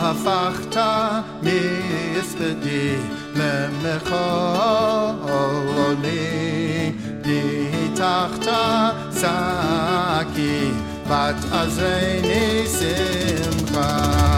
הפכת מספדי למחולי, ניתחת שקי, בת עזרני שמחה.